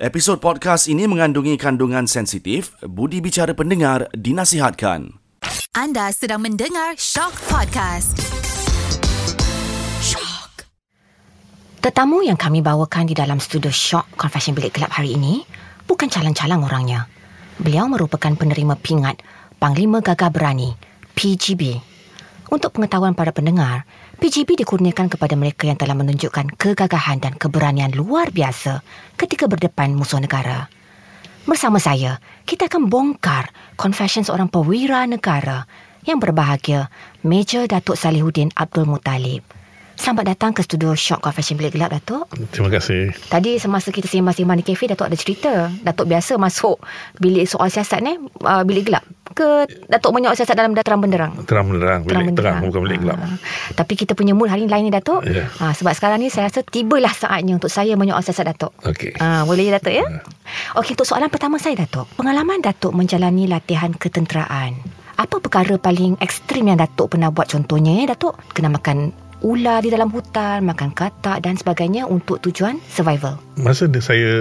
Episod podcast ini mengandungi kandungan sensitif, budi bicara pendengar dinasihatkan. Anda sedang mendengar Shock Podcast. Shock. Tetamu yang kami bawakan di dalam studio Shock Confession Bilik Gelap hari ini bukan calang-calang orangnya. Beliau merupakan penerima pingat Panglima Gagah Berani, PGB. Untuk pengetahuan para pendengar, PGB dikurniakan kepada mereka yang telah menunjukkan kegagahan dan keberanian luar biasa ketika berdepan musuh negara. Bersama saya, kita akan bongkar confession seorang perwira negara yang berbahagia, Major Datuk Salihuddin Abdul Muttalib. Selamat datang ke studio Shock Confession Bilik Gelap, Datuk. Terima kasih. Tadi semasa kita sembang-sembang di kafe, Datuk ada cerita. Datuk biasa masuk bilik soal siasat ni, uh, bilik gelap. Ke Datuk menyoal siasat dalam terang benderang? Terang benderang. Bilik terang, bukan bilik gelap. Ah, tapi kita punya mood hari ni lain ni, Datuk. Ya. Ah, sebab sekarang ni saya rasa tibalah saatnya untuk saya menyoal siasat, Datuk. Okey. Ah, boleh ya, Datuk, ya? Ya. Okey, untuk soalan pertama saya, Datuk. Pengalaman Datuk menjalani latihan ketenteraan. Apa perkara paling ekstrim yang Datuk pernah buat contohnya, ya, Datuk? Kena makan ular di dalam hutan, makan katak dan sebagainya untuk tujuan survival. Masa dia saya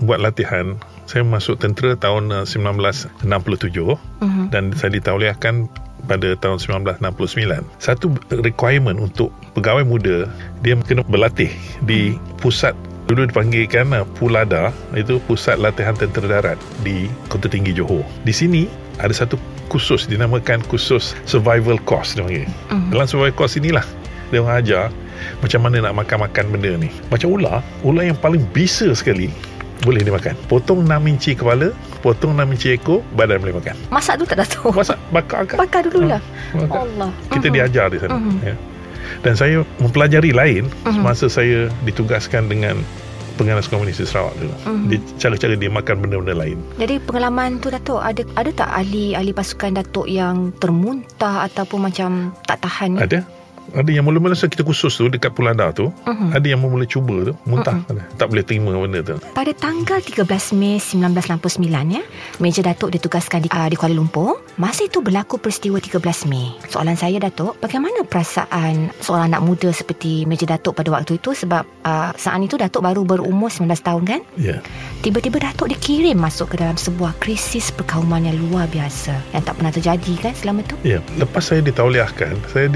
buat latihan, saya masuk tentera tahun uh, 1967 Mhm. dan saya ditauliahkan pada tahun 1969. Satu requirement untuk pegawai muda, dia kena berlatih di pusat Dulu dipanggilkan uh, Pulada Itu pusat latihan tentera darat Di Kota Tinggi Johor Di sini ada satu kursus Dinamakan kursus survival course dia panggil Mhm. Dalam survival course inilah Dia orang ajar Macam mana nak makan-makan benda ni Macam ular Ular yang paling bisa sekali Boleh dimakan Potong 6 inci kepala Potong 6 inci ekor Badan boleh makan Masak dulu tak, Datuk? Masak bakar kan Bakar dululah. Bakar. Allah. Kita Mhm. diajar di sana Mhm. ya. Dan saya mempelajari lain Mhm. Semasa saya ditugaskan dengan Penganas Komunis di Sarawak dulu Mhm. Dia Cara-cara dia makan benda-benda lain Jadi pengalaman tu Datuk ada ada tak ahli ahli pasukan Datuk yang termuntah ataupun macam tak tahan? Ada ada yang mula-mula masa kita kursus tu dekat Pulanda tu, Mhm. ada yang mula cuba tu, muntah ada. Tak boleh terima benda tu. Pada tanggal 13 Mei 1969 ya, Major Datuk ditugaskan di, uh, di Kuala Lumpur. Masa itu berlaku peristiwa 13 Mei. Soalan saya Datuk, bagaimana perasaan seorang anak muda seperti Major Datuk pada waktu itu sebab uh, saat itu Datuk baru berumur 19 tahun kan? Ya. Tiba-tiba Datuk dikirim masuk ke dalam sebuah krisis perkauman yang luar biasa yang tak pernah terjadi kan selama itu? Ya, lepas saya ditauliahkan, saya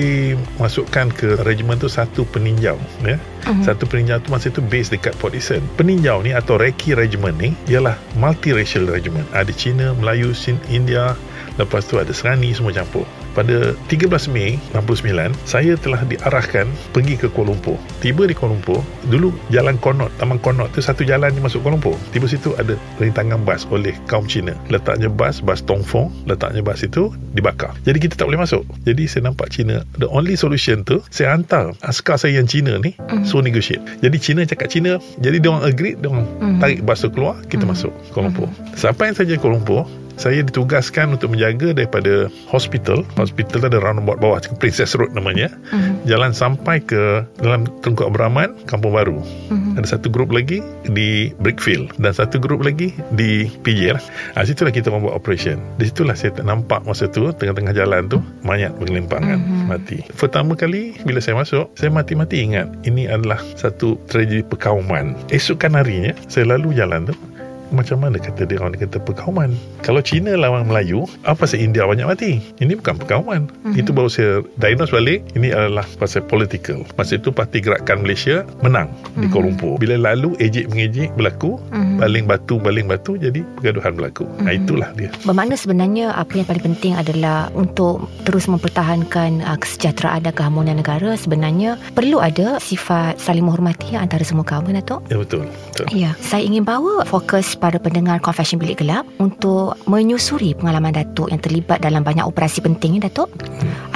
dimasukkan ke regimen tu satu peninjau, ya. Mhm. Satu peninjau tu masa itu base dekat Port Dickson. Peninjau ni atau Reki Regiment ni ialah multiracial regiment. Ada Cina, Melayu, Sin, India, lepas tu ada Serani semua campur. Pada 13 Mei 69, saya telah diarahkan pergi ke Kuala Lumpur. Tiba di Kuala Lumpur, dulu jalan Konot, Taman Konot tu satu jalan je masuk Kuala Lumpur. Tiba situ ada rintangan bas oleh kaum Cina. Letaknya bas, bas Tongfong, letaknya bas itu dibakar. Jadi kita tak boleh masuk. Jadi saya nampak Cina. The only solution tu, saya hantar askar saya yang Cina ni, Mhm. so negotiate. Jadi Cina cakap Cina, jadi dia orang agree, dia orang Mhm. tarik bas tu keluar, kita Mhm. masuk Kuala Lumpur. Sampai saja Kuala Lumpur, saya ditugaskan untuk menjaga daripada hospital. Hospital ada roundabout bawah, Princess Road namanya. Mhm. Jalan sampai ke dalam Tengku Abraman, Kampung Baru. Mhm. Ada satu grup lagi di Brickfield dan satu grup lagi di PJ lah. Ha, situlah kita membuat operation. Di situlah saya tak nampak masa tu tengah-tengah jalan tu mayat bergelimpangan Mhm. mati. Pertama kali bila saya masuk, saya mati-mati ingat ini adalah satu tragedi perkauman. Esokkan harinya saya lalu jalan tu macam mana kata dia orang dia kata perkauman kalau Cina lawan Melayu apa pasal India banyak mati ini bukan perkauman Mhm. itu baru saya diagnose balik ini adalah pasal political masa itu Parti Gerakan Malaysia menang di Mhm. Kuala Lumpur bila lalu ejek mengejek berlaku Mhm. baling batu baling batu jadi pergaduhan berlaku nah Mhm. itulah dia Bermakna sebenarnya apa yang paling penting adalah untuk terus mempertahankan uh, kesejahteraan dan keharmonian negara sebenarnya perlu ada sifat saling menghormati antara semua kaum kan Datuk? ya betul betul Ya, saya ingin bawa fokus para pendengar Confession Bilik Gelap untuk menyusuri pengalaman Datuk yang terlibat dalam banyak operasi penting ya Datuk.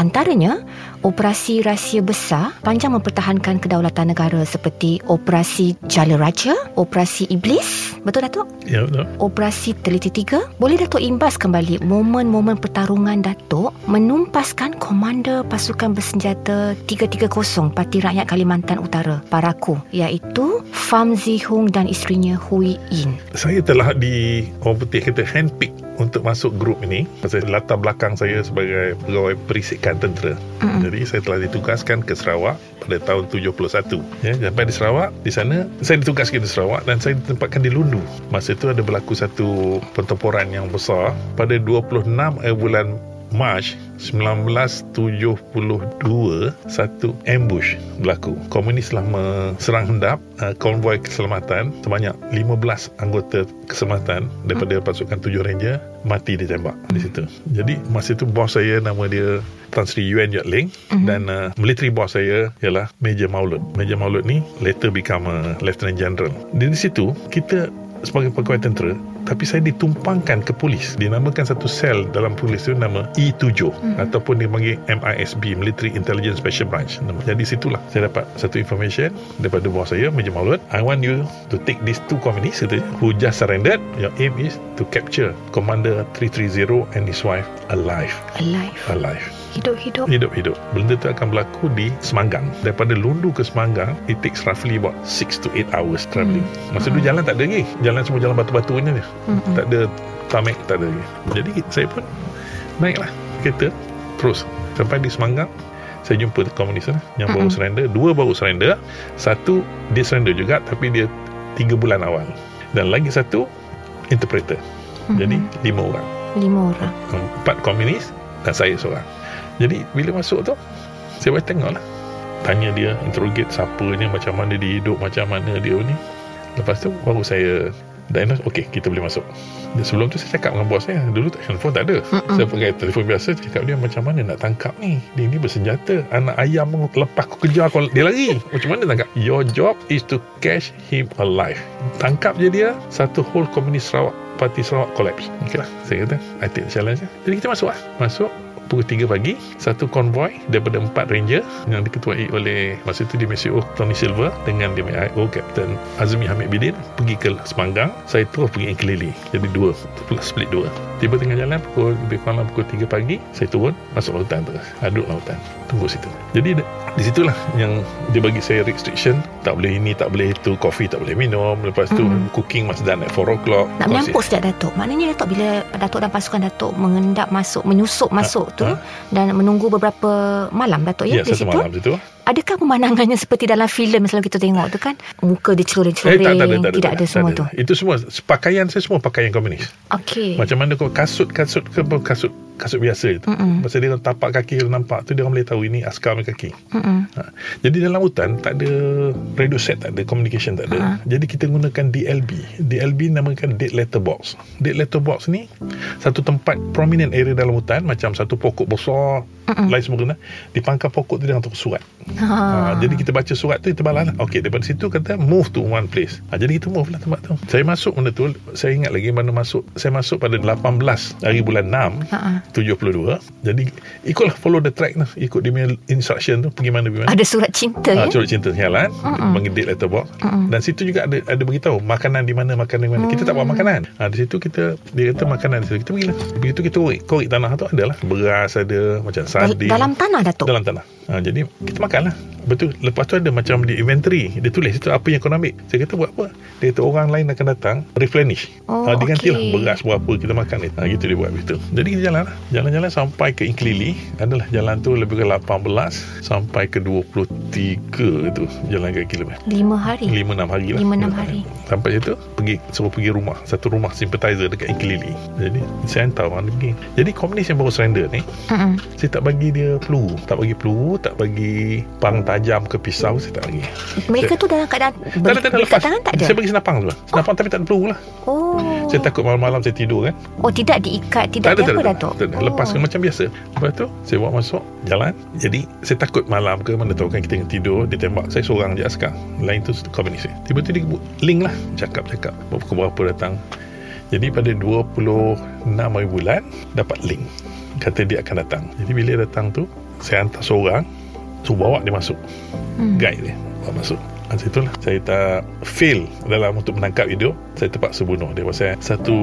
Antaranya, operasi rahsia besar panjang mempertahankan kedaulatan negara seperti operasi Jala Raja, operasi Iblis, betul Datuk? ya betul. Operasi Teliti 3 Boleh Datuk imbas kembali Momen-momen pertarungan Datuk Menumpaskan Komander Pasukan Bersenjata 330 Parti Rakyat Kalimantan Utara Paraku Iaitu Fam Zihung dan isterinya Hui Yin. Saya telah di orang putih kata handpick untuk masuk grup ini pasal latar belakang saya sebagai pegawai perisikan tentera Mm-mm. Jadi saya telah ditugaskan ke Sarawak pada tahun 71. Ya, sampai di Sarawak, di sana saya ditugaskan di Sarawak dan saya ditempatkan di Lundu. Masa itu ada berlaku satu pertempuran yang besar pada 26 eh, bulan Mac 1972 satu ambush berlaku. Komunis telah serang hendap uh, konvoi keselamatan sebanyak 15 anggota keselamatan daripada pasukan 7 ranger mati ditembak di situ. Jadi masa itu bos saya nama dia Tan Sri Yuan Yat Ling mm-hmm. dan uh, military boss saya ialah Major Maulud. Major Maulud ni later become a lieutenant general. Di situ kita sebagai pegawai tentera tapi saya ditumpangkan ke polis. Dinamakan satu sel dalam polis itu nama E7 hmm. ataupun dipanggil MISB Military Intelligence Special Branch. Jadi situlah. Saya dapat satu information daripada bawah saya Major Maulud. I want you to take these two communists who just surrendered. Your aim is to capture Commander 330 and his wife alive. Alive. Alive hidup-hidup. Hidup-hidup. Benda tu akan berlaku di Semanggang. Daripada Lundu ke Semanggang it takes roughly about 6 to 8 hours travelling. Hmm. masa tu hmm. jalan tak ada lagi. Jalan semua jalan batu-batu je hmm. tak ada tamek tak ada lagi. Jadi saya pun naiklah kereta terus sampai di Semanggang. Saya jumpa komunis lah, yang baru mm-hmm. surrender. Dua baru surrender. Satu dia surrender juga tapi dia tiga bulan awal. Dan lagi satu interpreter. Mm-hmm. jadi lima orang. Lima orang. Empat komunis dan saya seorang jadi bila masuk tu Saya boleh tengok lah. Tanya dia Interrogate siapa ni Macam mana dia hidup Macam mana dia ni. Lepas tu baru saya Diagnose Okay kita boleh masuk. Dan Sebelum tu saya cakap dengan bos saya. Dulu tak telefon tak ada. Mm-mm. Saya pakai telefon biasa Cakap dia macam mana nak tangkap ni? Dia ni bersenjata. Anak ayam Lepas aku kejar aku, Dia lari. Macam mana tangkap? Your job is to catch him alive. Tangkap je dia Satu whole komunis Sarawak Parti Sarawak collapse. Okay lah. Saya kata I take the challenge Jadi kita masuk lah. Masuk pukul 3 pagi satu konvoi daripada empat ranger yang diketuai oleh masa itu di MCO Tony Silver dengan DMIO Captain Azmi Hamid Bidin pergi ke Semanggang saya terus pergi Inkelili jadi dua split dua. Tiba tengah jalan pukul lebih kurang pukul 3 pagi saya turun masuk lautan terus. Aduk lautan. Tunggu situ. Jadi di situlah yang dia bagi saya restriction. Tak boleh ini tak boleh itu kopi tak boleh minum. Lepas tu mm-hmm. cooking must done at 4 o'clock. Nak menyampuk sekejap Datuk? Maknanya Datuk bila Datuk dan pasukan Datuk mengendap masuk menyusup masuk ha, tu ha? dan menunggu beberapa malam Datuk ya, ya di situ? malam situ Adakah pemandangannya seperti dalam filem selalu kita tengok tu kan? Muka dia celuring-celuring, eh, tak, tak, tak, tak, tidak ada tak, semua tak, tu. Itu semua pakaian saya semua pakaian komunis. Okey. Macam mana kau kasut-kasut ke kasut kasut biasa itu. Mm-mm. Pasal dia tapak kaki dia nampak tu dia orang boleh tahu ini askar punya kaki. Ha. Jadi dalam hutan tak ada radio set, tak ada communication tak ada. Uh-huh. Jadi kita gunakan DLB. DLB namakan dead letter box. Dead letter box ni satu tempat prominent area dalam hutan macam satu pokok besar Mm-mm. lain semua kena di pangkal pokok tu dia hantar surat. Ha. ha. jadi kita baca surat tu kita balas lah. Okey daripada situ kata move to one place. Ha, jadi kita move lah tempat tu. Saya masuk benda tu saya ingat lagi mana masuk saya masuk pada 18 hari bulan 6. Ha. 72 Jadi ikutlah follow the track lah Ikut dia punya instruction tu Pergi mana pergi mana Ada surat cinta ha, ya Surat cinta jalan uh-uh. Panggil date letter uh-uh. Dan situ juga ada Ada beritahu Makanan di mana Makanan di mana uh-huh. Kita tak bawa mm. makanan ha, Di situ kita Dia kata makanan di situ Kita pergi lah Begitu kita korek Korek tanah tu ada lah Beras ada Macam Dalam tanah Datuk? Dalam tanah. Ha, Jadi kita makan lah Betul. Lepas tu ada macam di inventory. Dia tulis. Itu apa yang kau nak ambil? Saya kata buat apa? Dia kata orang lain akan datang Replenish. Oh, ha, Diganti okay. lah Beras berapa kita makan ni. Ha, Gitu dia buat begitu Jadi kita jalan lah. Jalan-jalan sampai ke Inklili Adalah jalan tu lebih ke 18 Sampai ke 23 itu Jalan ke kilometer. 5 hari? 5-6 hari lah. 5-6 hari. Sampai situ Pergi Suruh pergi rumah. Satu rumah sympathizer Dekat Inklili Jadi Saya hantar orang pergi. Jadi komunis yang baru surrender ni uh-uh. Saya tak bagi dia peluru Tak bagi peluru Tak bagi Pang tajam ke pisau Saya tak bagi. Mereka saya, tu dalam keadaan Tak ada tak ada lepas. tangan, tak ada? Saya bagi senapang tu lah Senapang oh. tapi tak ada peluru lah. Oh. Saya takut malam-malam saya tidur kan. Oh tidak diikat Tidak tak ada, apa Datuk oh. Lepas macam biasa. Lepas tu Saya bawa masuk Jalan. Jadi Saya takut malam ke Mana tahu kan kita yang tidur Dia tembak Saya seorang je askar. Lain tu komunis Tiba-tiba dia link lah. Cakap-cakap Berapa-berapa datang. Jadi pada 26 hari bulan Dapat link. Kata dia akan datang. Jadi bila datang tu Saya hantar seorang So bawa dia masuk. Hmm. Guide dia Bawa masuk. Masa itulah. Saya tak fail dalam untuk menangkap hidup Saya terpaksa bunuh dia Pasal satu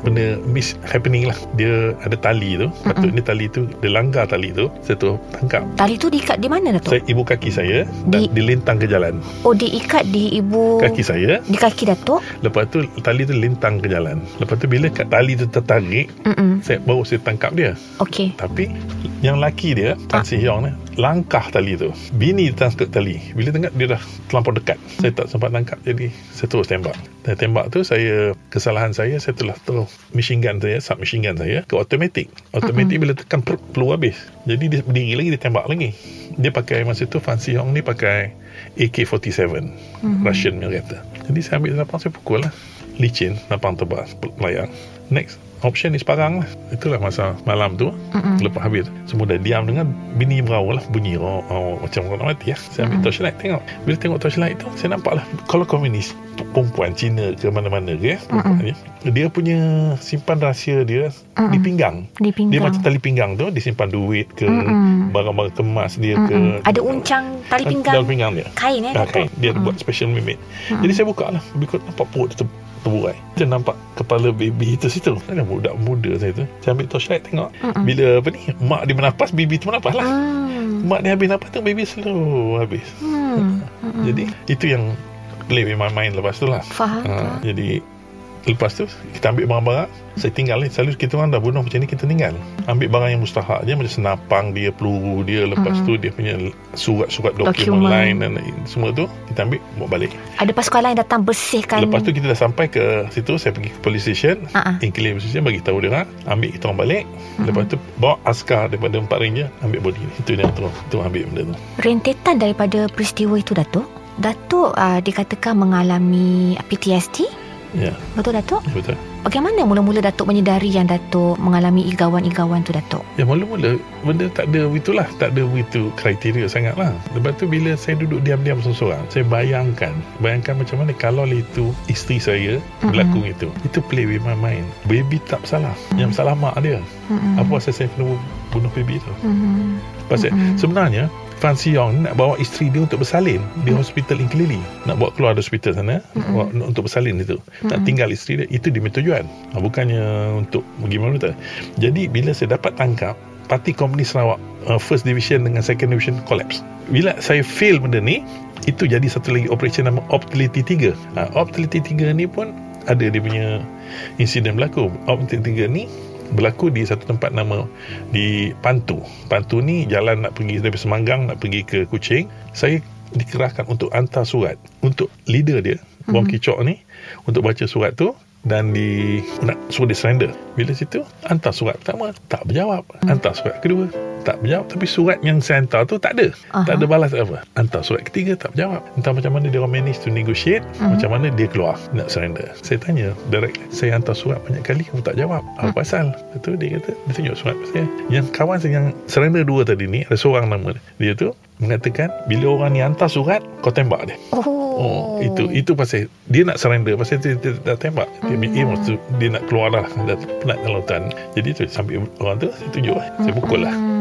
benda miss happening lah. Dia ada tali tu. Patutnya tali tu Dia langgar tali tu. Saya tu tangkap. Tali tu diikat di mana Datuk? Saya, ibu kaki saya di, Dilintang ke jalan. Oh diikat di ibu Kaki saya. Di kaki Datuk? Lepas tu tali tu lintang ke jalan. Lepas tu bila tali tu tertarik Mm-mm. saya Baru saya tangkap dia. Okey. Tapi Yang laki dia Tan Si Hyong ni langkah tali tu. Bini tangkap tali. Bila tengok dia dah terlampau dekat. Saya tak sempat tangkap jadi saya terus tembak. Dan tembak tu saya kesalahan saya saya telah terus machine gun saya, sub machine gun saya ke automatic. Automatic bila tekan per, peluru habis. Jadi dia berdiri lagi dia tembak lagi. Dia pakai masa tu Fancy Hong ni pakai AK-47 mm-hmm. Russian punya kata. Jadi saya ambil lapang saya pukul lah. Licin, lapang tebal layar. Next, option is parang lah. Itulah masa malam tu. Mm-mm. Lepas habis. Semua dah diam dengan bini merau lah. Bunyi oh, oh, macam orang mati lah. Saya ambil Mm-mm. torchlight tengok. Bila tengok torchlight tu, saya nampak lah. Kalau komunis, perempuan Cina ke mana-mana ke. Dia, dia punya simpan rahsia dia Mm-mm. di pinggang. Di pinggang. Dia macam tali pinggang tu, disimpan duit ke, Mm-mm. barang-barang kemas dia Mm-mm. ke. Ada uncang tali pinggang. Tali pinggang dia. Kain eh, Ah, kain. Dia buat special made. Jadi saya buka lah. Nampak perut dia ter- terburai. Dia nampak kepala baby itu situ. Ada budak muda saya tu. Saya ambil torchlight tengok. Mm-mm. Bila apa ni, mak dia bernapas, baby tu bernapas lah. Hmm. Mak dia habis napas tu, baby slow habis. Hmm. Hmm. Jadi, itu yang play with my mind lepas tu lah. Faham. Ah, jadi, lepas tu, kita ambil barang-barang. Saya tinggal ni. Selalu kita orang dah bunuh macam ni, kita tinggal. Ambil barang yang mustahak je. Macam senapang dia, peluru dia. Lepas Mm-mm. tu, dia punya surat-surat dokumen, Dokumen. lain dan semua tu. Kita ambil, bawa balik. Ada pasukan lain datang bersihkan. Lepas tu kita dah sampai ke situ Saya pergi ke police station ah. Inclave police station Bagi tahu dia orang Ambil kita orang balik Lepas tu Bawa askar daripada empat ranger Ambil body ni Itu dia terus Tu ambil benda tu rentetan daripada peristiwa itu Datuk. Datuk uh, dikatakan mengalami PTSD. Ya Betul Datuk? betul Bagaimana mula-mula Datuk menyedari yang Datuk mengalami igawan-igawan tu Datuk? Ya mula-mula Benda tak ada Itulah Tak ada begitu kriteria sangat lah Lepas tu bila saya duduk diam-diam seorang-seorang Saya bayangkan Bayangkan macam mana Kalau itu Isteri saya. Berlaku itu Itu play with my mind Baby tak salah Yang salah mak dia Mm-mm. Apa asal saya kena bunuh baby tu Mm-mm. Pasal Mm-mm. sebenarnya Fan Siong nak bawa isteri dia untuk bersalin di hospital Inklili. Nak bawa keluar dari hospital sana Mm-mm. bawa, untuk bersalin itu. Nak Mm-mm. tinggal isteri dia. Itu dia punya tujuan. Ha, bukannya untuk bagaimana tak. Jadi bila saya dapat tangkap Parti Komunis Sarawak uh, First Division dengan Second Division collapse. Bila saya fail benda ni itu jadi satu lagi operation nama Optility 3. Ha, Optility 3 ni pun ada dia punya insiden berlaku. Optility 3 ni berlaku di satu tempat nama di Pantu. Pantu ni jalan nak pergi dari Semanggang nak pergi ke Kuching. Saya dikerahkan untuk hantar surat untuk leader dia, Bom Mhm. Kicok ni untuk baca surat tu dan di nak suruh dia surrender. Bila situ hantar surat pertama tak berjawab. Hantar surat kedua tak berjawab tapi surat yang saya hantar tu tak ada. Aha. Tak ada balas apa. Hantar surat ketiga tak berjawab. Entah macam mana dia orang manage to negotiate, Mhm. macam mana dia keluar nak surrender. Saya tanya direct, saya hantar surat banyak kali kamu tak jawab. Apa pasal? Itu dia kata dia tunjuk surat saya. Yang kawan saya yang surrender dua tadi ni ada seorang nama dia. Dia tu mengatakan bila orang ni hantar surat kau tembak dia. Oh. Oh, itu itu pasal dia nak surrender pasal dia, dia, dia dah tembak. Dia Hmm. mm. aim tu dia nak keluar lah dah penat dalam hutan. Jadi tu sambil orang tu saya tunjuk lah. Saya pukul lah. Hmm.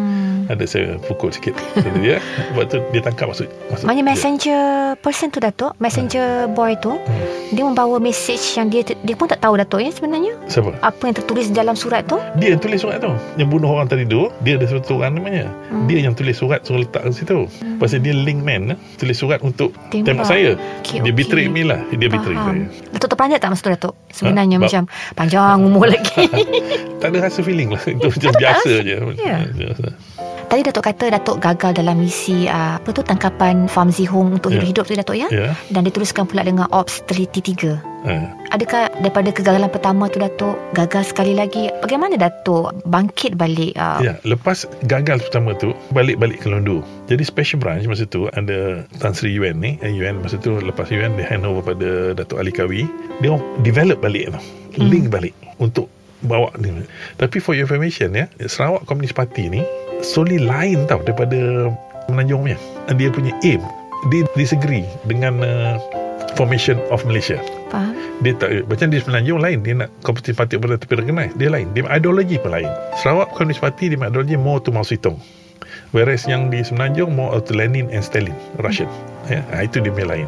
Ada saya pukul sikit. Jadi dia lepas tu dia tangkap masuk masuk. Maknanya dia. messenger person tu Datuk, messenger boy tu, Hmm. dia membawa message yang dia dia pun tak tahu Datuk ya sebenarnya. Siapa? Apa yang tertulis dalam surat tu? Dia yang tulis surat tu. Yang bunuh orang tadi tu, dia ada satu orang namanya. Hmm. Dia yang tulis surat suruh letak kat situ. Pasal dia link man, eh, tulis surat untuk Tembak. tembak saya. Okey, dia okey. betray me lah. Dia betray saya. Datuk terperanjat tak masa tu Datuk? Sebenarnya Ha? macam panjang umur lagi. Tak ada rasa feeling lah. Itu macam biasa je. Ya. Tadi Datuk kata Datuk gagal dalam misi uh, apa tu tangkapan Famzi Hong untuk Ya. hidup-hidup tu Datuk ya? Ya. Dan dituliskan pula dengan Ops Teliti 3. Ha. Adakah daripada kegagalan pertama tu Datuk gagal sekali lagi? Bagaimana Datuk bangkit balik? Uh, Ya, lepas gagal pertama tu balik-balik ke Lundu. Jadi special branch masa tu ada Tan Sri Yuan ni, eh, Yuan masa tu lepas Yuan dia hand over pada Datuk Ali Kawi, dia develop balik tu. Link balik untuk bawa ni. Tapi for your information ya, Sarawak Communist Party ni solely lain tau daripada Menanjung punya. Dia punya aim dia disagree dengan uh, formation of Malaysia. Faham? dia tak macam di Semenanjung lain dia nak kompetisi parti pada tepi recognize dia lain. Dia ideologi pun lain. Sarawak Communist Party dia ideologi more to Mao Zedong. Whereas yang di Semenanjung more to Lenin and Stalin Russian. Ya ha, itu dia punya lain.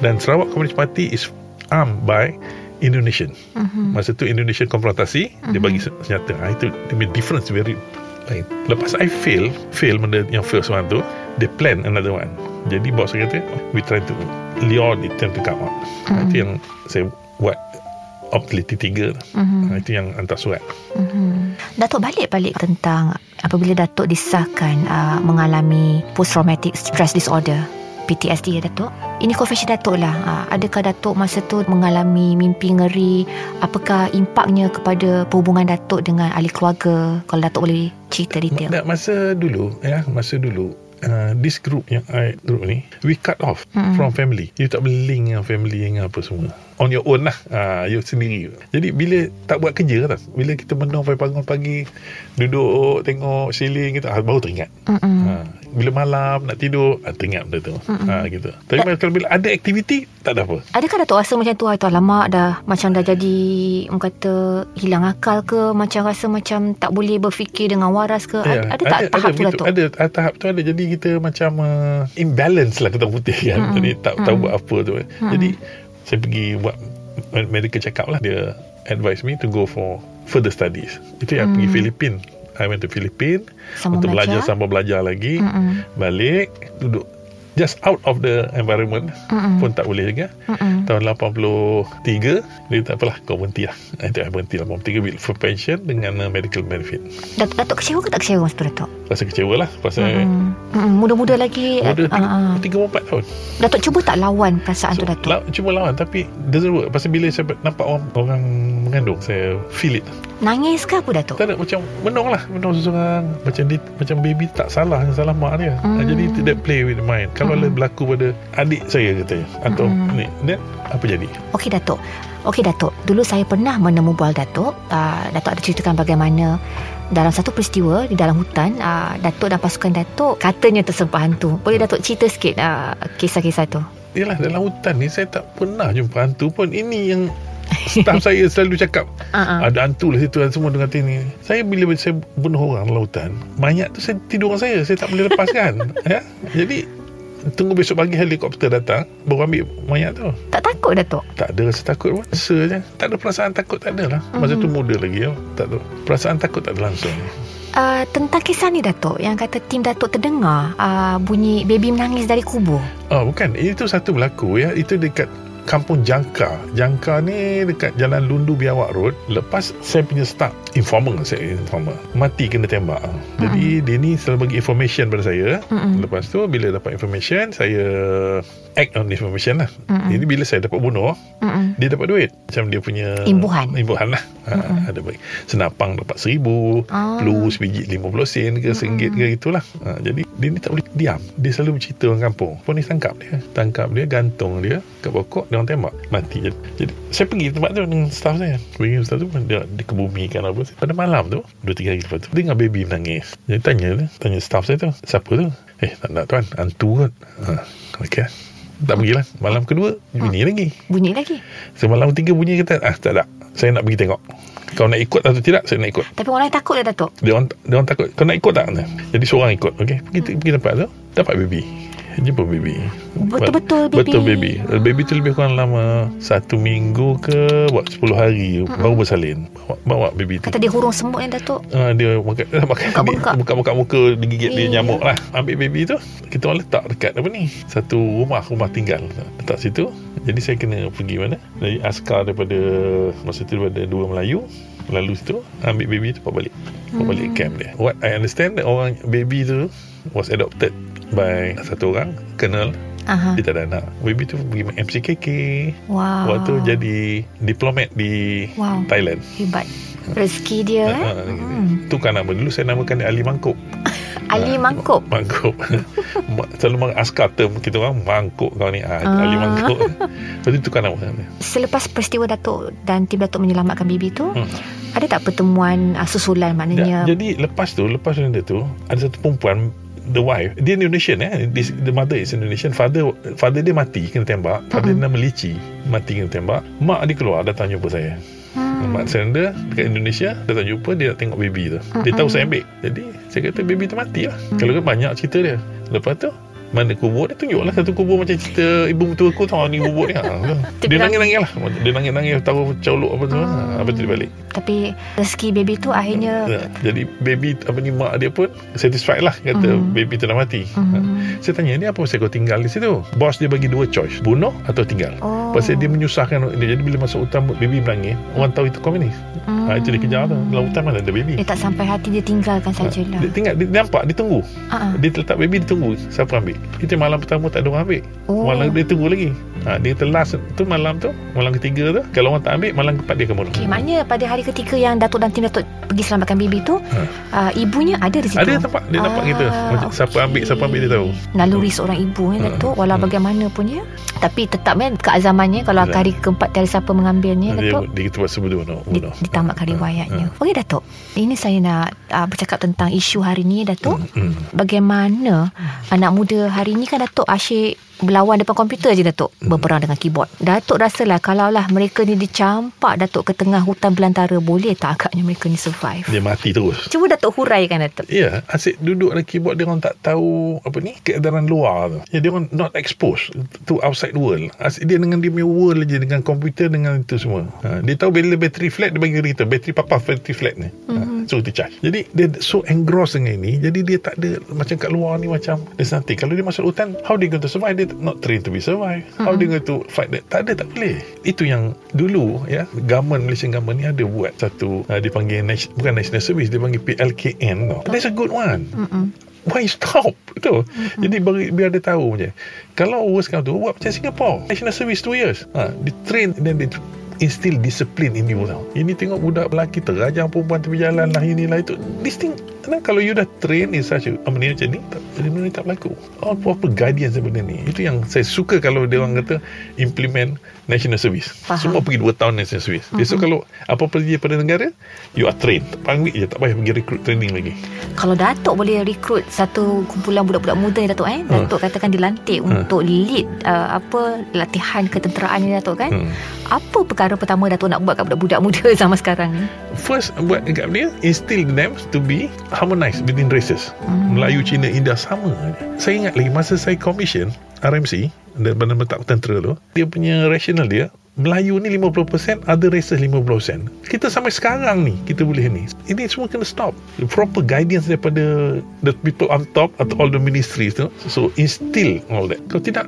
Dan Sarawak Communist Party is armed by Indonesian. Mhm. masa tu Indonesian konfrontasi dia bagi sen- senjata. Ha, itu dia difference very lain lepas I fail fail benda yang first one tu they plan another one. Jadi bos saya kata we try to lure it to come out. Ha, itu yang saya buat optility 3 tu. Mhm. ha, itu yang hantar surat. Mhm. Datuk balik-balik tentang apabila Datuk disahkan uh, mengalami post-traumatic stress disorder PTSD ya Datuk? Ini confession Datuk lah. Uh, adakah Datuk masa tu mengalami mimpi ngeri? Apakah impaknya kepada perhubungan Datuk dengan ahli keluarga? Kalau Datuk boleh cerita detail. Tak, masa dulu ya masa dulu uh, this group yang I group ni we cut off mm-hmm. from family. You tak boleh link dengan family dengan apa semua. On your own lah. Uh, you sendiri. Jadi bila tak buat kerja tak? Bila kita menung pagi bangun pagi duduk tengok ceiling kita ah, baru teringat. Uh, bila malam nak tidur ah, teringat benda tu uh, gitu tapi kalau bila ada aktiviti tak ada apa Adakah Datuk rasa macam tu Itu alamak dah Macam dah jadi Orang kata Hilang akal ke Macam rasa macam Tak boleh berfikir Dengan waras ke Ya, ada, ada tak tahap tu begitu. Datuk Ada ah, tahap tu ada. Jadi kita macam uh, imbalance lah kita putih kan. Mm-mm. Jadi tak tahu Mm-mm. buat apa tu. Jadi saya pergi buat medical check up lah. Dia advise me to go for further studies. Itu yang pergi Filipin. I went to Filipin Sambung untuk belajar. belajar. sambung belajar lagi. Mm-mm. Balik duduk just out of the environment Mm-mm. pun tak boleh juga. Mm-mm. Tahun 83 dia tak apalah kau berhenti lah. Itu I berhenti lah 83 with for pension dengan uh, medical benefit. Datuk, Datuk kecewa ke tak kecewa masa tu Datuk Rasa kecewa lah pasal Mm-mm. Mm-mm. Muda-muda lagi Muda Ah, ah. tiga empat tahun Datuk cuba tak lawan Perasaan tu Datuk La, Cuma lawan Tapi doesn't work Pasal bila saya nampak orang, orang mengandung Saya feel it Nangis ke apa Datuk? Tak ada macam Menung lah Menung seseorang. Macam dia, macam baby tak salah Yang salah mak dia. Hmm. Jadi that play with the mind. Kalau hmm. berlaku pada Adik saya katanya Atau Hmm. ni Then apa jadi? Okey Datuk. Okey Datuk. Dulu saya pernah menemu bual Datuk. Uh, Datuk ada ceritakan bagaimana dalam satu peristiwa di dalam hutan uh, Datuk dan pasukan Datuk katanya terserempah hantu. Boleh Datuk cerita sikit uh, kisah-kisah tu? Yalah dalam hutan ni Saya tak pernah jumpa hantu pun. Ini yang Staff saya selalu cakap uh-uh. Ada hantu lah situ Semua dengan ni. Saya bila saya bunuh orang dalam hutan Mayat tu saya tidur dengan saya Saya tak boleh lepaskan ya? Jadi Tunggu besok pagi helikopter datang Baru ambil mayat tu. Tak takut Datuk Tak ada rasa takut pun Rasa je. Tak ada perasaan takut Tak ada lah. Masa tu muda lagi ya. Tak ada Perasaan takut tak ada langsung. Uh, tentang kisah ni Datuk yang kata tim Datuk terdengar uh, bunyi baby menangis dari kubur. Oh bukan. Itu satu berlaku ya. Itu dekat Kampung Jangka. Jangka ni dekat Jalan Lundu Biawak Road. Lepas saya punya staff Informer saya informer. Mati kena tembak. Jadi dia ni selalu bagi information pada saya. Mm-mm. Lepas tu bila dapat information Saya act on information lah. Mm-mm. Jadi bila saya dapat bunuh Mm-mm. Dia dapat duit. Macam dia punya Imbuhan. Imbuhan lah. Ha, Ada bagi Senapang dapat seribu Ah. Peluru sebiji 50 sen ke Seringgit ke itulah. Ha, Jadi dia ni tak boleh diam. Dia selalu bercerita orang kampung. Polis tangkap dia? Tangkap dia Gantung dia Kat pokok Dia orang tembak. Mati jadi, jadi saya pergi tempat tu Dengan staff saya. Pergi staff tu Dia, dia kebumikan apa Pada malam tu Dua tiga hari lepas tu Dengar baby menangis. Jadi tanya dia Tanya staff saya tu Siapa tu? Eh tak nak tuan Hantu kot. Ha, Okay tak pergilah. Malam kedua Bunyi lagi. Bunyi lagi? Semalam tiga bunyi kata Ah tak tak Saya nak pergi tengok. Kau nak ikut atau tidak Saya nak ikut. Tapi orang lain takut lah Datuk? Dia orang, dia orang takut. Kau nak ikut tak? Jadi seorang ikut Okay Pergi, pergi tempat tu Dapat baby Jumpa baby. Betul-betul baby. Betul baby. Baby. Tu lebih kurang lama Satu minggu ke Buat 10 hari Baru bersalin. Bawa, bawa baby tu. Kata dia hurung semut ni Datuk. Ah, dia makan dia Bengkak-bengkak. buka-buka muka digigit dia Eh. nyamuk lah. Ambil baby tu kita orang letak dekat apa ni? Satu rumah rumah tinggal. Letak situ. Jadi saya kena pergi mana? Dari askar daripada masa tu daripada dua Melayu. Lalu situ ambil baby tu bawa balik. Bawa balik camp dia. What I understand orang baby tu was adopted by satu orang kenal Aha. dia tak ada anak baby tu pergi MCKK wow waktu jadi diplomat di Wow. Thailand hebat rezeki dia eh? Ha, ha, hmm. Tu kan nama dulu saya namakan dia Ali Mangkuk. Ali Ha, Mangkuk Mangkuk. Ma- Selalu askar term kita orang mangkuk kau ni. Ah, Ah. Ali Mangkuk. Lepas tu tukar nama selepas peristiwa Datuk dan tim Datuk menyelamatkan baby tu Hmm. ada tak pertemuan uh, susulan maknanya Ja- Jadi lepas tu, lepas benda tu, ada satu perempuan the wife. Dia Indonesian eh? This, the mother is Indonesian. Father father dia mati kena tembak. Father dia nama Lici mati kena tembak. Mak dia keluar datang jumpa saya. Hmm. mak surrender dekat Indonesia datang jumpa dia nak tengok baby tu. Dia tahu saya ambil. Jadi saya kata baby tu mati lah. Kalau kan banyak cerita dia. Lepas tu mana kubur dia tunjuk lah satu kubur macam cerita ibu mertua aku tahu ni kubur ni ha. dia Dia nangis-nangis lah dia nangis-nangis tahu colok apa tu ha. apa tu dia balik Tapi rezeki baby tu akhirnya Ya, jadi baby apa ni mak dia pun satisfied lah kata Hmm. baby tu dah mati. Hmm. Ha. Saya tanya ni apa pasal kau tinggal di situ? Bos dia bagi dua choice, bunuh atau tinggal. Oh. Pasal dia menyusahkan dia. Jadi bila masuk hutan baby menangis, orang tahu itu komunis. Hmm. Ha, itu dia kejar tu. Dalam hutan mana ada baby. Dia tak sampai hati dia tinggalkan Ha, sajalah. dia tinggal dia, dia nampak dia tunggu. Ah, ah. Dia letak baby dia tunggu siapa ambil. Itu malam pertama tak ada orang ambil. Oh. Malam dia tunggu lagi. Ha, dia kata last tu malam tu, malam ketiga tu, kalau orang tak ambil, malam keempat dia akan bunuh. Okey, maknanya pada hari ketiga yang Datuk dan tim Datuk pergi selamatkan baby tu, Ha. uh, ibunya ada di situ. Ada tempat dia nampak Ah, kita. Macam siapa ambil, siapa ambil dia tahu. Naluri seorang ibu Ha, Datuk Walau ha. bagaimanapun ya Tapi tetap kan Keazamannya Kalau Ya. hari keempat Tiada siapa mengambilnya dia, Datuk dia kita buat sebelum di- bunuh. Ditamatkan Ha, riwayatnya ha. Okey Datuk Ini saya nak uh, Bercakap tentang isu hari ni Datuk Hmm. Bagaimana Anak muda hari ni kan Datuk asyik Berlawan depan komputer je Datuk Hmm. Berperang dengan keyboard Datuk rasalah Kalaulah mereka ni dicampak Datuk ke tengah hutan belantara Boleh tak agaknya mereka ni survive Dia mati terus. Cuba Datuk huraikan Datuk Ya, asyik duduk dalam keyboard dia orang tak tahu apa ni keedaran luar tu. Ya, dia orang not exposed to outside world. Asyik dia dengan dia punya world je dengan komputer dengan itu semua. Ha, dia tahu bila bateri flat dia bagi kita bateri papa bateri flat ni. Ha, so dia charge. Jadi dia so engrossed dengan ini, jadi dia tak ada macam kat luar ni macam there's nothing. Kalau dia masuk hutan, how they going to survive? Dia not trained to be survive. How they going to fight that? Tak ada, tak boleh. Itu yang dulu ya, government Malaysian government ni ada buat satu uh, dipanggil nation, bukan national service, dia panggil PLKN tau. That's a good one Mm-mm. why stop itu mm-hmm. jadi bagi, biar dia tahu je kalau worst come to buat macam Singapore national service 2 years ha, dia train then they instill discipline in you tau ini tengok budak lelaki terajang perempuan tepi jalan lah inilah itu. This thing Kadang kalau you dah train in such a benda macam ni tak, benda ni tak berlaku. Proper guidance benda ni. Itu yang saya suka kalau dia orang kata implement national service Faham. semua pergi 2 tahun national service mm-hmm. besok kalau apa-apa dia pada negara you are trained ambil je tak payah pergi recruit training lagi Kalau Datuk boleh rekrut satu kumpulan budak-budak muda ni Datuk eh. Ha. Datuk katakan dilantik untuk lead uh, apa latihan ketenteraan ni Datuk kan. Hmm. Apa perkara pertama Datuk nak buat kat budak-budak muda zaman sekarang ni? First buat dekat dia Instill them to be Harmonized between races Hmm. Melayu, Cina, India sama Saya ingat lagi Masa saya commission RMC Dan Badan Bentak Tentera tu Dia punya rational dia Melayu ni 50% Other races 50% Kita sampai sekarang ni Kita boleh ni. Ini semua kena stop. The proper guidance daripada The people on top Atau all the ministries tu. So instill all that. Kalau tidak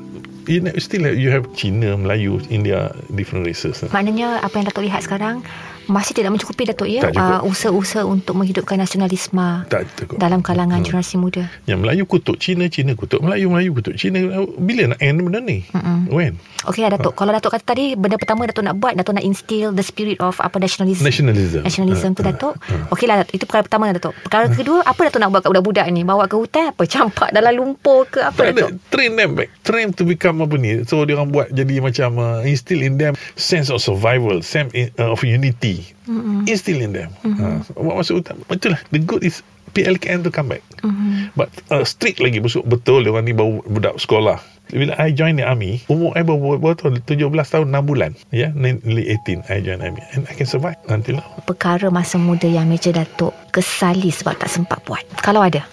You know, still have, you have Cina, Melayu, India Different races Maknanya apa yang Datuk lihat sekarang masih tidak mencukupi Datuk ya uh, usaha-usaha untuk menghidupkan nasionalisme Tak cukup dalam kalangan Hmm. generasi muda. Yang Melayu kutuk Cina, Cina kutuk Melayu, Melayu kutuk Cina. Bila nak end benda ni? Mm-mm. When? Okeylah Datuk, kalau Datuk kata tadi benda pertama Datuk nak buat Datuk nak instill the spirit of apa nationalism. Nationalism. Nationalism tu Ha, ha, Datuk ha. Okeylah itu perkara pertama Datuk Perkara kedua Apa Datuk nak buat kat budak-budak ni Bawa ke hutan apa Campak dalam lumpur ke Apa Tak ada. Datuk Train them back. Train to become apa ni. So, dia orang buat jadi macam uh, instill in them sense of survival, sense in, uh, of unity. Mm-mm. Instill in them. Ha. Buat masuk hutan. Betul lah. The good is PLKN to come back. Mhm. But uh, strict lagi besok betul dia orang ni baru budak sekolah. Bila I join the army, umur I baru berapa tahun? 17 tahun 6 bulan. Ya, yeah? late 18 I join army and I can survive until now. Perkara masa muda yang Meja Datuk Kesali sebab tak sempat buat Kalau ada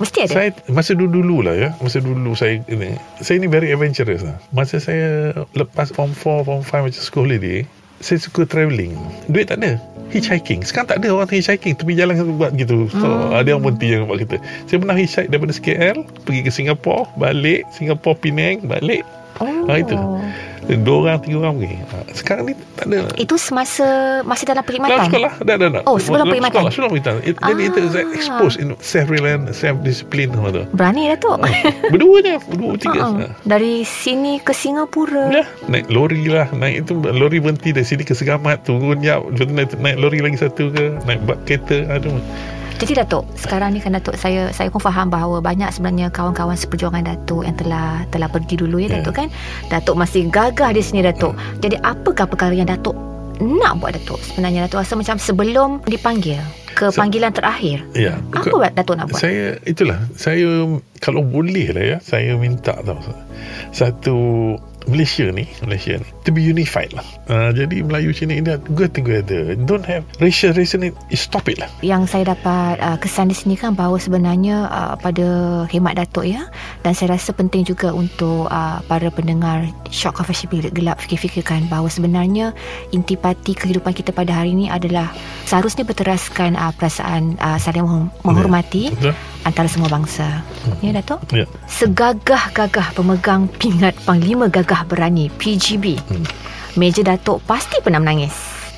Mesti ada Saya masa dulu-dulu lah ya, masa dulu saya ini, saya ni very adventurous lah. Masa saya lepas form 4, form 5 macam school holiday, saya suka travelling. Duit tak ada. Hitchhiking. Sekarang tak ada orang hitchhiking. Tepi jalan buat gitu. So, Hmm. ada yang berhenti yang buat kita. Saya pernah hitchhike daripada KL, pergi ke Singapore, balik. Singapore, Penang, balik. Oh. Ha, itu. Dua orang, tiga orang pergi. Ha, sekarang ni tak ada. Itu semasa Masih dalam Dalam perkhidmatan sekolah dah dah dah. Oh, sebelum Dalam perkhidmatan? Sekolah, sebelum perkhidmatan. It, Jadi itu Ah. expose in self-reliance, self-discipline tu. Berani Datuk Berdua je, berdua tiga. Ha. Dari sini ke Singapura Ya, naik lori lah. Naik itu lori berhenti dari sini ke Segamat, turun jap, lepas tu naik, naik lori lagi satu ke, naik bak kereta, aduh. Jadi Datuk, sekarang ni kan Datuk saya saya pun faham bahawa banyak sebenarnya kawan-kawan seperjuangan Datuk yang telah telah pergi dulu ya. Datuk kan. Datuk masih gagah di sini Datuk. Jadi apakah perkara yang Datuk nak buat Datuk? Sebenarnya Datuk rasa macam sebelum dipanggil ke Se- panggilan terakhir. Ya. Apa buat Datuk nak buat? Saya itulah saya kalau boleh lah ya saya minta tau satu Malaysia ni Malaysia ni to be unified lah uh, jadi Melayu Cina India go together don't have racial racial stop it lah Yang saya dapat uh, kesan di sini kan bahawa sebenarnya uh, pada hemat Datuk ya dan saya rasa penting juga untuk uh, para pendengar Shock Confession Bilik Gelap fikir-fikirkan bahawa sebenarnya intipati kehidupan kita pada hari ini adalah seharusnya berteraskan uh, perasaan uh, saling menghor- menghormati Betul? antara semua bangsa. Ya Datuk? ya Segagah-gagah pemegang pingat Panglima Gagah Berani PGB. Hmm. Meja Datuk pasti pernah menangis.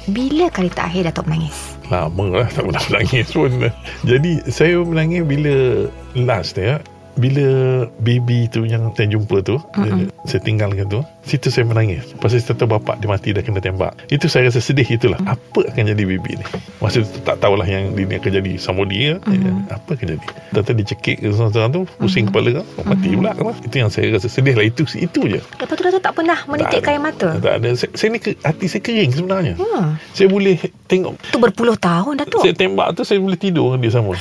Bila kali terakhir Datuk menangis? lama lah tak pernah menangis pun jadi saya menangis bila last ya bila baby tu yang saya jumpa tu mm saya tinggalkan tu situ saya menangis pasal saya tahu bapak dia mati dah kena tembak itu saya rasa sedih itulah mm. apa akan jadi baby ni masa tu tak tahulah yang ini akan jadi Samudi ke mm. apa akan jadi Tata dicekik ke seorang tu pusing mm. kepala kan mati mm. pula kan itu yang saya rasa sedih lah itu itu je Lepas tu Datuk tak pernah menitikkan air mata? tak ada saya, saya ni ke, hati saya kering sebenarnya Hmm. saya boleh tengok Tu berpuluh tahun Datuk. saya tembak tu saya boleh tidur dia sama.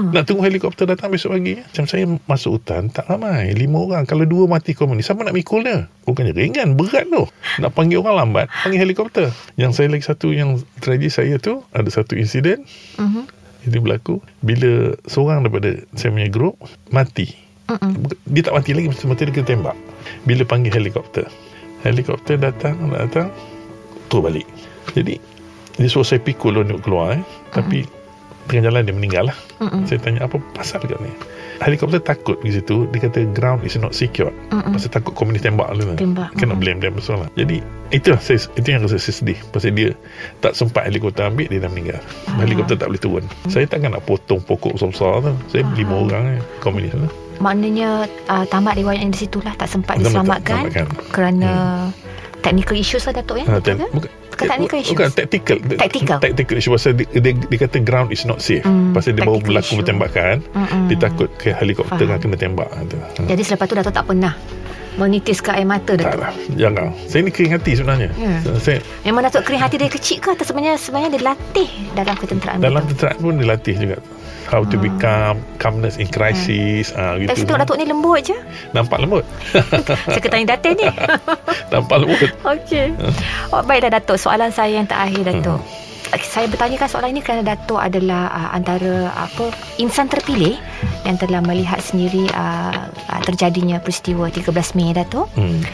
Nak tunggu helikopter datang besok pagi? Macam saya masuk hutan Tak ramai. Lima orang. Kalau dua mati komunis Siapa nak mikul dia? Bukannya ringan Berat tu. Nak panggil orang lambat Panggil helikopter. Yang saya lagi satu Yang tragedi saya tu Ada satu insiden. Mhm. Ini berlaku Bila seorang daripada Saya punya grup Mati. Mm-mm. Dia tak mati lagi Mesti dia kena tembak. Bila panggil helikopter. Helikopter datang Datang Tur balik. Jadi Dia suruh saya pikul Untuk keluar eh. Tapi Tengah jalan dia meninggal lah. Mm-mm. saya tanya apa pasal kat ni? Helikopter takut di situ. Dia kata ground is not secure Mm-mm. Pasal takut komunis tembak lah. Tembak. Cannot blame them Betul lah. Jadi itu lah saya, Itu yang rasa saya sedih. Pasal dia Tak sempat helikopter ambil Dia dah meninggal. Helikopter tak boleh turun. Saya takkan nak potong pokok besar-besar tu. Saya lima orang eh, Komunis tu. Maknanya uh, tamat riwayatnya di situlah tak sempat Tak diselamatkan selamatkan. kerana technical issues lah Datuk ya. Ha, betul ten, bukan, eh, technical issues. Bukan tactical Tactical. Tactical issue Pasal dia, dia, dia kata ground is not safe Hmm, Pasal dia baru berlaku issue. pertembakan Mm-mm. Dia takut ke helikopter Faham. kena tembak tu. Ha. Jadi selepas tu Datuk tak pernah menitiskan air mata Tak lah Jangan. Saya ni kering hati sebenarnya. Ya. Saya Memang Datuk kering hati dari kecil ke atau sebenarnya sebenarnya dilatih dalam ketenteraan Dalam tentera pun dilatih juga. How to become Calmness in crisis ah, Dari gitu situ Datuk ni lembut je. Nampak lembut? Sekretari Datin ni. Nampak lembut. Okey. Oh, baiklah Datuk, soalan saya yang terakhir Datuk. Okay, Saya bertanyakan soalan ini kerana Datuk adalah uh, antara apa insan terpilih yang telah melihat sendiri uh, uh, terjadinya peristiwa 13 Mei Datuk. hmm.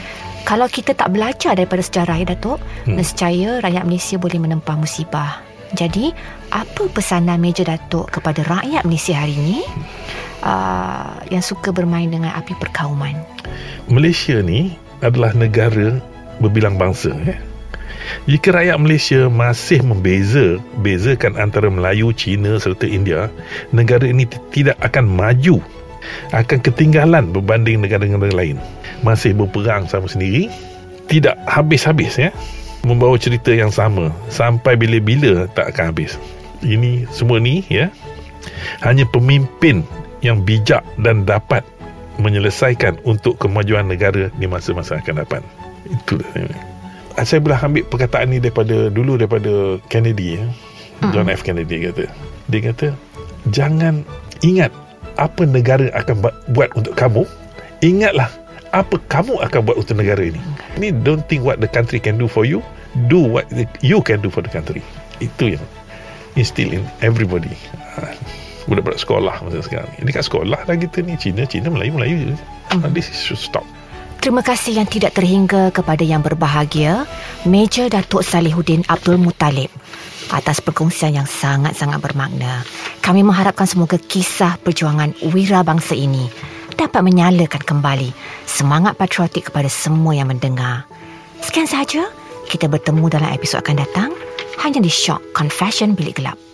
Kalau kita tak belajar daripada sejarah ya Datuk, Hmm. nescaya rakyat Malaysia boleh menempah musibah. Jadi, apa pesanan meja Datuk kepada rakyat Malaysia hari ini uh, yang suka bermain dengan api perkauman? Malaysia ni adalah negara berbilang bangsa eh. Jika rakyat Malaysia masih membeza bezakan antara Melayu, Cina serta India, negara ini tidak akan maju, akan ketinggalan berbanding negara-negara lain. Masih berperang sama sendiri, tidak habis-habis ya. Membawa cerita yang sama sampai bila-bila tak akan habis. Ini semua ni ya. Hanya pemimpin yang bijak dan dapat menyelesaikan untuk kemajuan negara di masa-masa akan datang. Itu dia. Saya boleh ambil perkataan ni daripada dulu daripada Kennedy ya. John F Kennedy kata. Dia kata jangan ingat apa negara akan bu- buat untuk kamu, ingatlah apa kamu akan buat untuk negara ini. Ini don't think what the country can do for you, do what the- you can do for the country. Itu yang instill in everybody. Budak-budak sekolah masa sekarang ni. Dekat sekolah lah kita ni Cina, Cina, Melayu, Melayu. Ha, This should stop. Terima kasih yang tidak terhingga kepada yang berbahagia, Major Datuk Salihuddin Abdul Muttalib atas perkongsian yang sangat-sangat bermakna. Kami mengharapkan semoga kisah perjuangan wira bangsa ini dapat menyalakan kembali semangat patriotik kepada semua yang mendengar. Sekian sahaja, kita bertemu dalam episod akan datang hanya di Shock Confession Bilik Gelap.